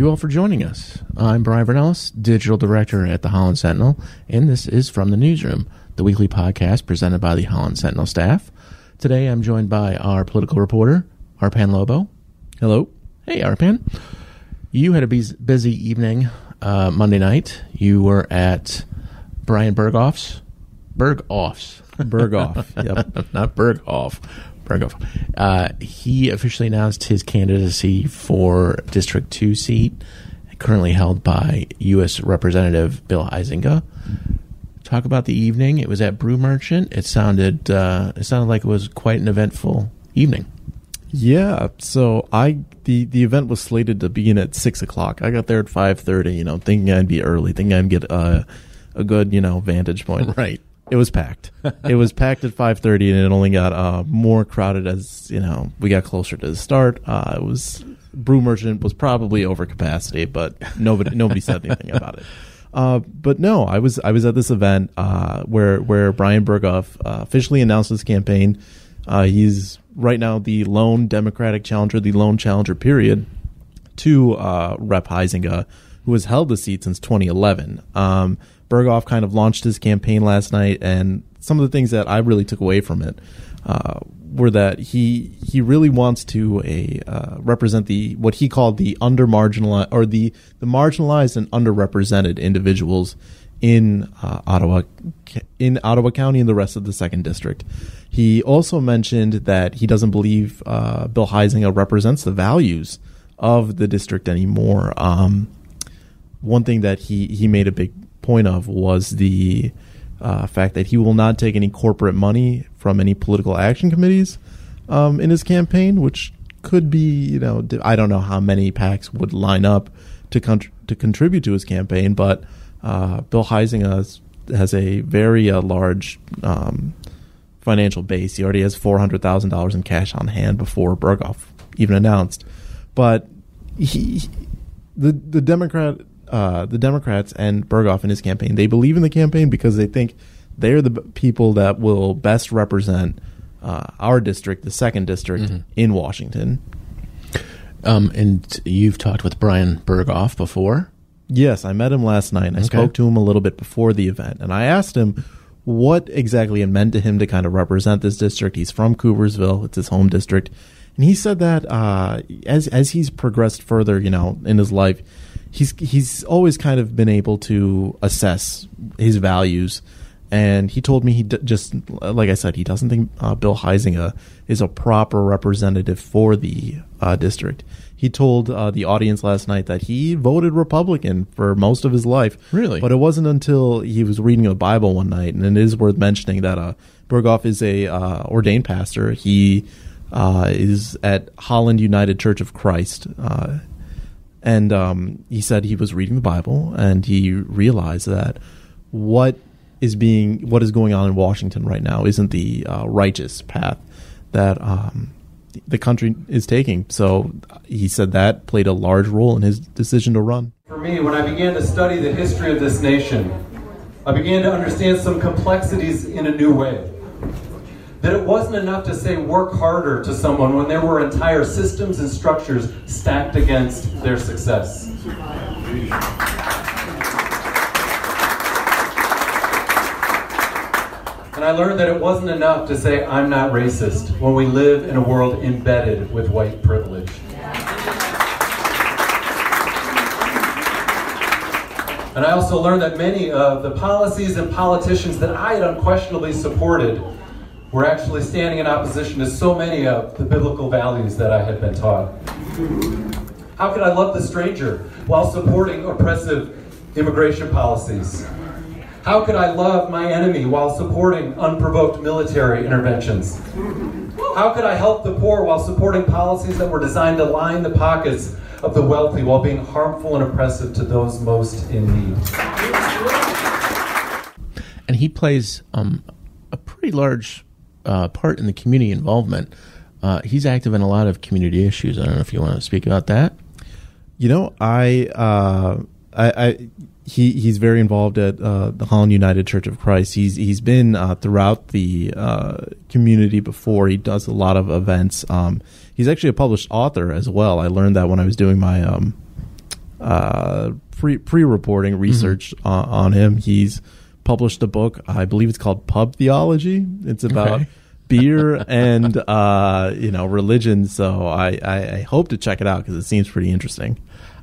You all for joining us. I'm Brian Vernellis, Digital Director at the Holland Sentinel, and this is From the Newsroom, the weekly podcast presented by the Holland Sentinel staff. Today I'm joined by our political reporter, Arpan Lobo. Hello. Hey, Arpan. You had a busy evening uh, Monday night. You were at Brian Berghoff's. Berghoff's. Berghoff. yep. Not Berghoff. Berghoff. Uh, he officially announced his candidacy for District 2 seat, currently held by U.S. Representative Bill Huizenga. Talk about the evening. It was at Brew Merchant. It sounded uh, it sounded like it was quite an eventful evening. Yeah. So I the the event was slated to begin at six o'clock. I got there at five thirty. You know, thinking I'd be early, thinking I'd get uh, a good you know vantage point. Right. It was packed. it was packed at 5:30, and it only got uh, more crowded as you know we got closer to the start. Uh, it was Brew Merchant was probably over capacity, but nobody nobody said anything about it. Uh, but no, I was I was at this event uh, where where Bryan Berghoef uh, officially announced his campaign. Uh, he's right now the lone Democratic challenger, the lone challenger period to Rep Huizenga, who has held the seat since 2011. Um, Berghoef kind of launched his campaign last night, and some of the things that I really took away from it uh, were that he he really wants to a uh, represent the what he called the under marginalized or the the marginalized and underrepresented individuals in uh, Ottawa in Ottawa County and the rest of the second district. He also mentioned that he doesn't believe uh, Bill Huizenga represents the values of the district anymore. Um, one thing that he he made a big point of was the uh, fact that he will not take any corporate money from any political action committees um, in his campaign, which could be, you know, I don't know how many PACs would line up to con- to contribute to his campaign, but uh, Bill Huizenga has, has a very uh, large um, financial base. He already has four hundred thousand dollars in cash on hand before Berghoef even announced, but he, the the Democrat uh, the Democrats and Berghoef in his campaign. They believe in the campaign because they think they're the people that will best represent uh, our district, the second district mm-hmm. in Washington. Um, and you've talked with Bryan Berghoef before. Yes, I met him last night. and I okay. spoke to him a little bit before the event, and I asked him what exactly it meant to him to kind of represent this district. He's from Coopersville; it's his home district, and he said that uh, as as he's progressed further, you know, in his life, he's he's always kind of been able to assess his values. And he told me he d- just like I said, he doesn't think uh, Bill Huizenga is a proper representative for the uh, district. He told uh, the audience last night that he voted Republican for most of his life. Really, but it wasn't until he was reading the Bible one night, and it is worth mentioning that uh, Berghoef is a uh, ordained pastor. He uh, is at Holland United Church of Christ and um, he said he was reading the Bible and he realized that what is being what is going on in Washington right now isn't the uh, righteous path that um, the country is taking. So he said that played a large role in his decision to run. For me, when I began to study the history of this nation, I began to understand some complexities in a new way. That it wasn't enough to say work harder to someone when there were entire systems and structures stacked against their success. And I learned that it wasn't enough to say, I'm not racist, when we live in a world embedded with white privilege. And I also learned that many of the policies and politicians that I had unquestionably supported were actually standing in opposition to so many of the biblical values that I had been taught. How could I love the stranger while supporting oppressive immigration policies? How could I love my enemy while supporting unprovoked military interventions? How could I help the poor while supporting policies that were designed to line the pockets of the wealthy while being harmful and oppressive to those most in need? and he plays um, a pretty large uh, part in the community involvement. Uh, he's active in a lot of community issues. I don't know if you want to speak about that. You know, I, uh, I, I, he, he's very involved at uh, the Holland United Church of Christ. He's he's been uh, throughout the uh, community before. He does a lot of events. Um, he's actually a published author as well. I learned that when I was doing my um, uh, pre pre reporting research on, on him. He's published a book. I believe it's called Pub Theology. It's about Okay. beer and uh, you know religion. So I, I, I hope to check it out because it seems pretty interesting.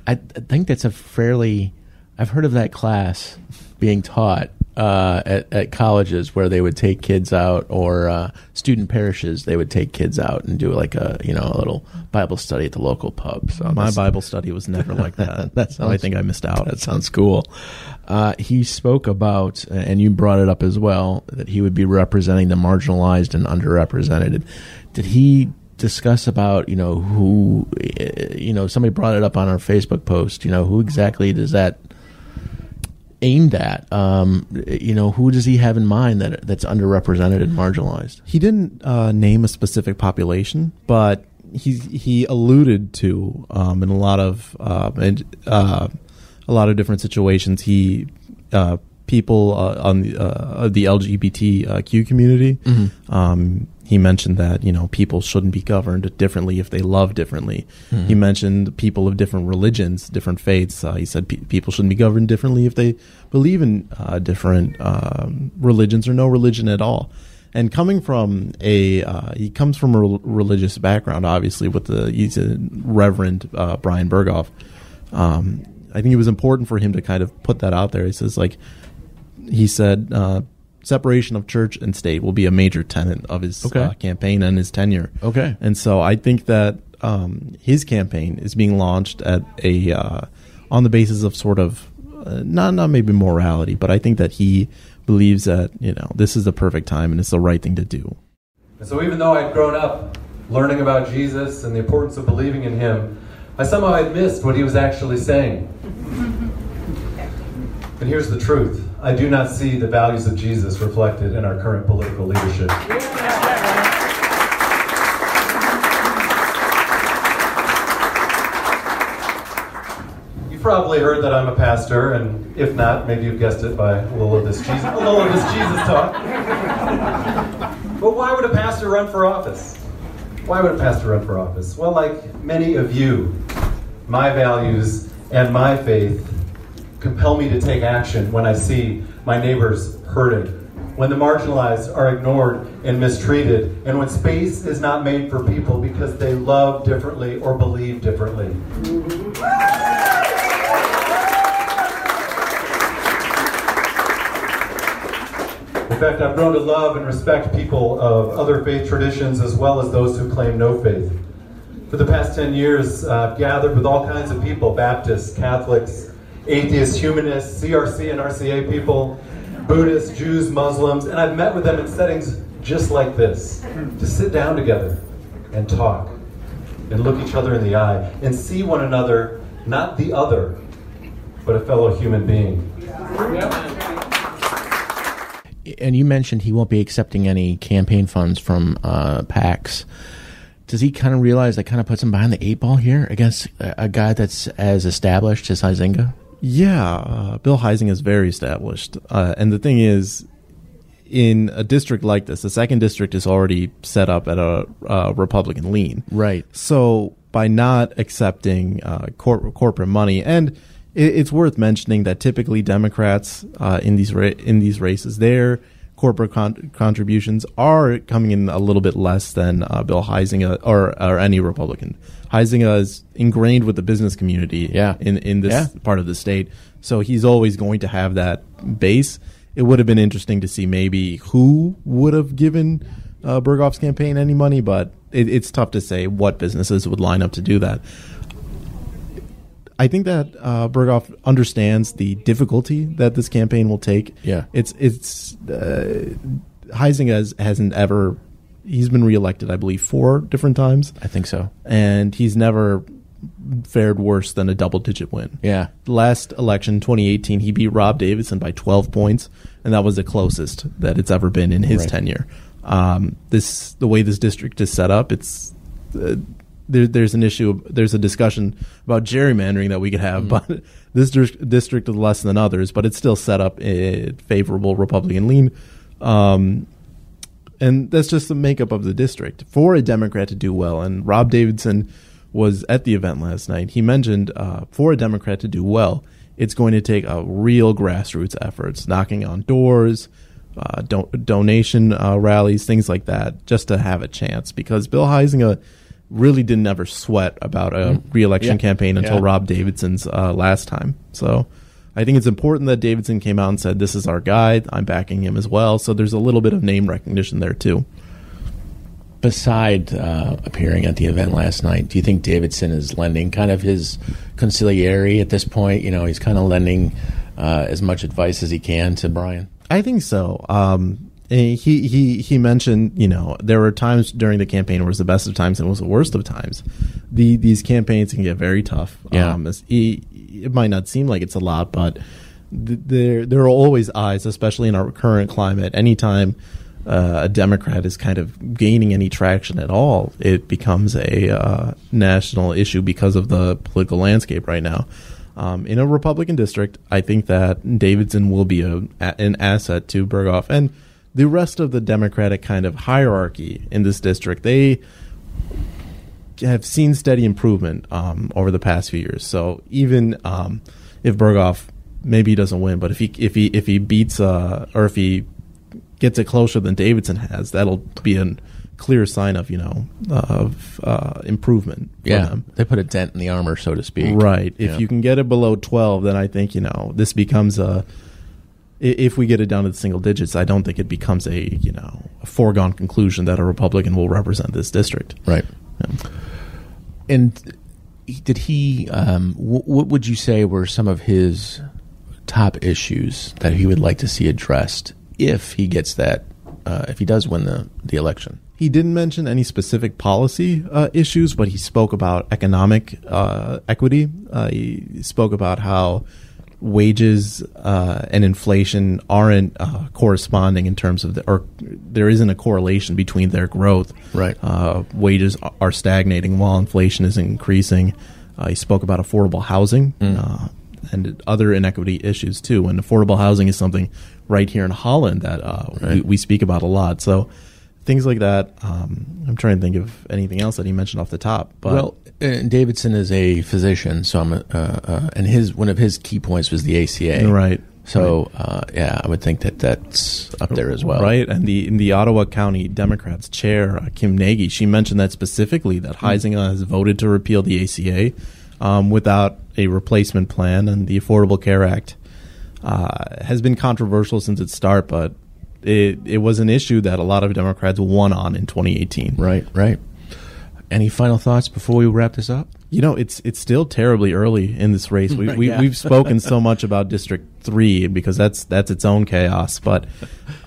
I, I think that's a fairly. I've heard of that class being taught uh, at, at colleges where they would take kids out, or uh, student parishes. They would take kids out and do like a you know a little Bible study at the local pub. So My Bible study was never like that. that's so I think I missed out. That sounds cool. Uh, he spoke about, and you brought it up as well, that he would be representing the marginalized and underrepresented. Did he discuss about, you know, who, eh, you know, somebody brought it up on our Facebook post, you know, who exactly does that aimed at? Um, you know, who does he have in mind that that's underrepresented and marginalized? He didn't uh, name a specific population, but he he alluded to um, in a lot of uh, and, uh, a lot of different situations. He uh, people uh, on the uh, the LGBTQ community. Um, he mentioned that you know people shouldn't be governed differently if they love differently. He mentioned people of different religions, different faiths. Uh, he said pe- people shouldn't be governed differently if they believe in uh, different um, religions or no religion at all. And coming from a, uh, he comes from a rel- religious background, obviously, with the, he's a Reverend uh, Bryan Berghoef. Um, I think it was important for him to kind of put that out there. He says, like, he said, uh, separation of church and state will be a major tenet of his Okay. uh, campaign and his tenure. Okay. And so I think that um, his campaign is being launched at a uh, on the basis of sort of uh, not not maybe morality, but I think that he believes that you know this is the perfect time and it's the right thing to do. And so even though I'd grown up learning about Jesus and the importance of believing in him, I somehow had missed what he was actually saying. And here's the truth. I do not see the values of Jesus reflected in our current political leadership. You've probably heard that I'm a pastor, and if not, maybe you've guessed it by a little of this Jesus, a little of this Jesus talk. But why would a pastor run for office? Why would a pastor run for office? Well, like many of you, my values and my faith compel me to take action when I see my neighbors hurting, when the marginalized are ignored and mistreated, and when space is not made for people because they love differently or believe differently. In fact, I've grown to love and respect people of other faith traditions as well as those who claim no faith. For the past 10 years, I've gathered with all kinds of people Baptists, Catholics, atheists, humanists, CRC and RCA people, Buddhists, Jews, Muslims, and I've met with them in settings just like this to sit down together and talk and look each other in the eye and see one another, not the other, but a fellow human being. and you mentioned he won't be accepting any campaign funds from uh, PACs. Does he kind of realize that kind of puts him behind the eight ball here against a, guy that's as established as Huizenga? Yeah, uh, Bill Huizenga is very established, uh, and the thing is, in a district like this, the second district is already set up at a uh, Republican lean. Right. So by not accepting uh, cor- corporate money, and it, it's worth mentioning that typically Democrats uh, in these ra- in these races, their corporate con- contributions are coming in a little bit less than uh, Bill Huizenga or or any Republican. Huizenga is ingrained with the business community Yeah. in in this Yeah. part of the state, so he's always going to have that base. It would have been interesting to see maybe who would have given uh, Berghoef's campaign any money, but it, it's tough to say what businesses would line up to do that. I think that uh, Berghoef understands the difficulty that this campaign will take. Yeah. it's it's uh, Huizenga has hasn't ever. He's been reelected, I believe, four different times, I think so. and he's never fared worse than a double-digit win. Yeah. Last election, 2018, he beat Rob Davidson by 12 points, and that was the closest that it's ever been in his Right. tenure. Um, this the way this district is set up, it's uh, there, there's an issue. There's a discussion about gerrymandering that we could have, Mm-hmm. but this district is less than others, but it's still set up in favorable Republican lean. Um, and that's just the makeup of the district for a Democrat to do well. And Rob Davidson was at the event last night. He mentioned uh, for a Democrat to do well, it's going to take a real grassroots efforts, knocking on doors, uh, don- donation uh, rallies, things like that, just to have a chance. Because Bill Huizenga really didn't ever sweat about a reelection Mm-hmm. Yeah. campaign until Yeah. Rob Davidson's uh, last time. So. I think it's important that Davidson came out and said, "This is our guy. I'm backing him as well." So there's a little bit of name recognition there too. Beside uh, appearing at the event last night, do you think Davidson is lending kind of his conciliary at this point? You know, he's kind of lending uh, as much advice as he can to Brian. I think so. Um, he he he mentioned, you know, there were times during the campaign where it was the best of times and it was the worst of times. The these campaigns can get very tough. Yeah. Um, it, it might not seem like it's a lot, but th- there there are always eyes, especially in our current climate. Anytime uh, a Democrat is kind of gaining any traction at all, it becomes a uh, national issue because of the political landscape right now. Um, in a Republican district, I think that Davidson will be a, an asset to Berghoef and the rest of the Democratic kind of hierarchy in this district. They have seen steady improvement um, over the past few years. So even um, if Berghoef maybe he doesn't win, but if he if he if he beats uh, or if he gets it closer than Davidson has, that'll be a clear sign of you know of uh, improvement. Yeah, them. they put a dent in the armor, so to speak. Right. If Yeah. you can get it below 12, then I think, you know, this becomes a. If we get it down to the single digits, I don't think it becomes a, you know, a foregone conclusion that a Republican will represent this district. Right. And did he? Um, wh- what would you say were some of his top issues that he would like to see addressed if he gets that? Uh, if he does win the the election? He didn't mention any specific policy uh, issues, but he spoke about economic uh, equity. Uh, he spoke about how wages uh, and inflation aren't uh, corresponding in terms of the, or there isn't a correlation between their growth. Right. Uh, wages are stagnating while inflation is increasing. Uh, he spoke about affordable housing uh, and other inequity issues too. And affordable housing is something right here in Holland that uh, we, we speak about a lot. So things like that. Um, I'm trying to think of anything else that he mentioned off the top. But well, Davidson is a physician, so I'm. Uh, uh, and his one of his key points was the ACA. right. So uh, yeah, I would think that that's up there as well. Right, and the in the Ottawa County Democrats chair uh, Kim Nagy, she mentioned that specifically that Huizenga has voted to repeal the ACA um, without a replacement plan, and the Affordable Care Act uh, has been controversial since its start, but it it was an issue that a lot of Democrats won on in 2018. Right. Right. Any final thoughts before we wrap this up? You know, it's it's still terribly early in this race. We, we Yeah. we've spoken so much about District Three because that's that's its own chaos. But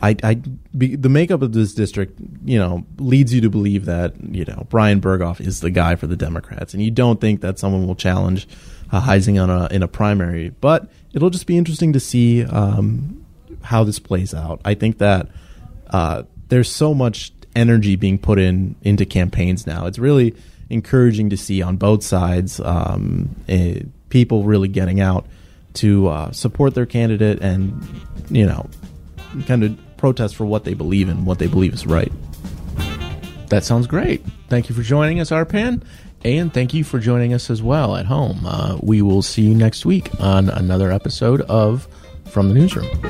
I, I be, the makeup of this district, you know, leads you to believe that you know Bryan Berghoef is the guy for the Democrats, and you don't think that someone will challenge uh, Huizenga on a in a primary. But it'll just be interesting to see um, how this plays out. I think that uh, there's so much energy being put in into campaigns now. It's really encouraging to see on both sides um, eh, people really getting out to uh, support their candidate and you know kind of protest for what they believe in, what they believe is right. That sounds great. Thank you for joining us, Arpan. And thank you for joining us as well at home. Uh, we will see you next week on another episode of From the Newsroom.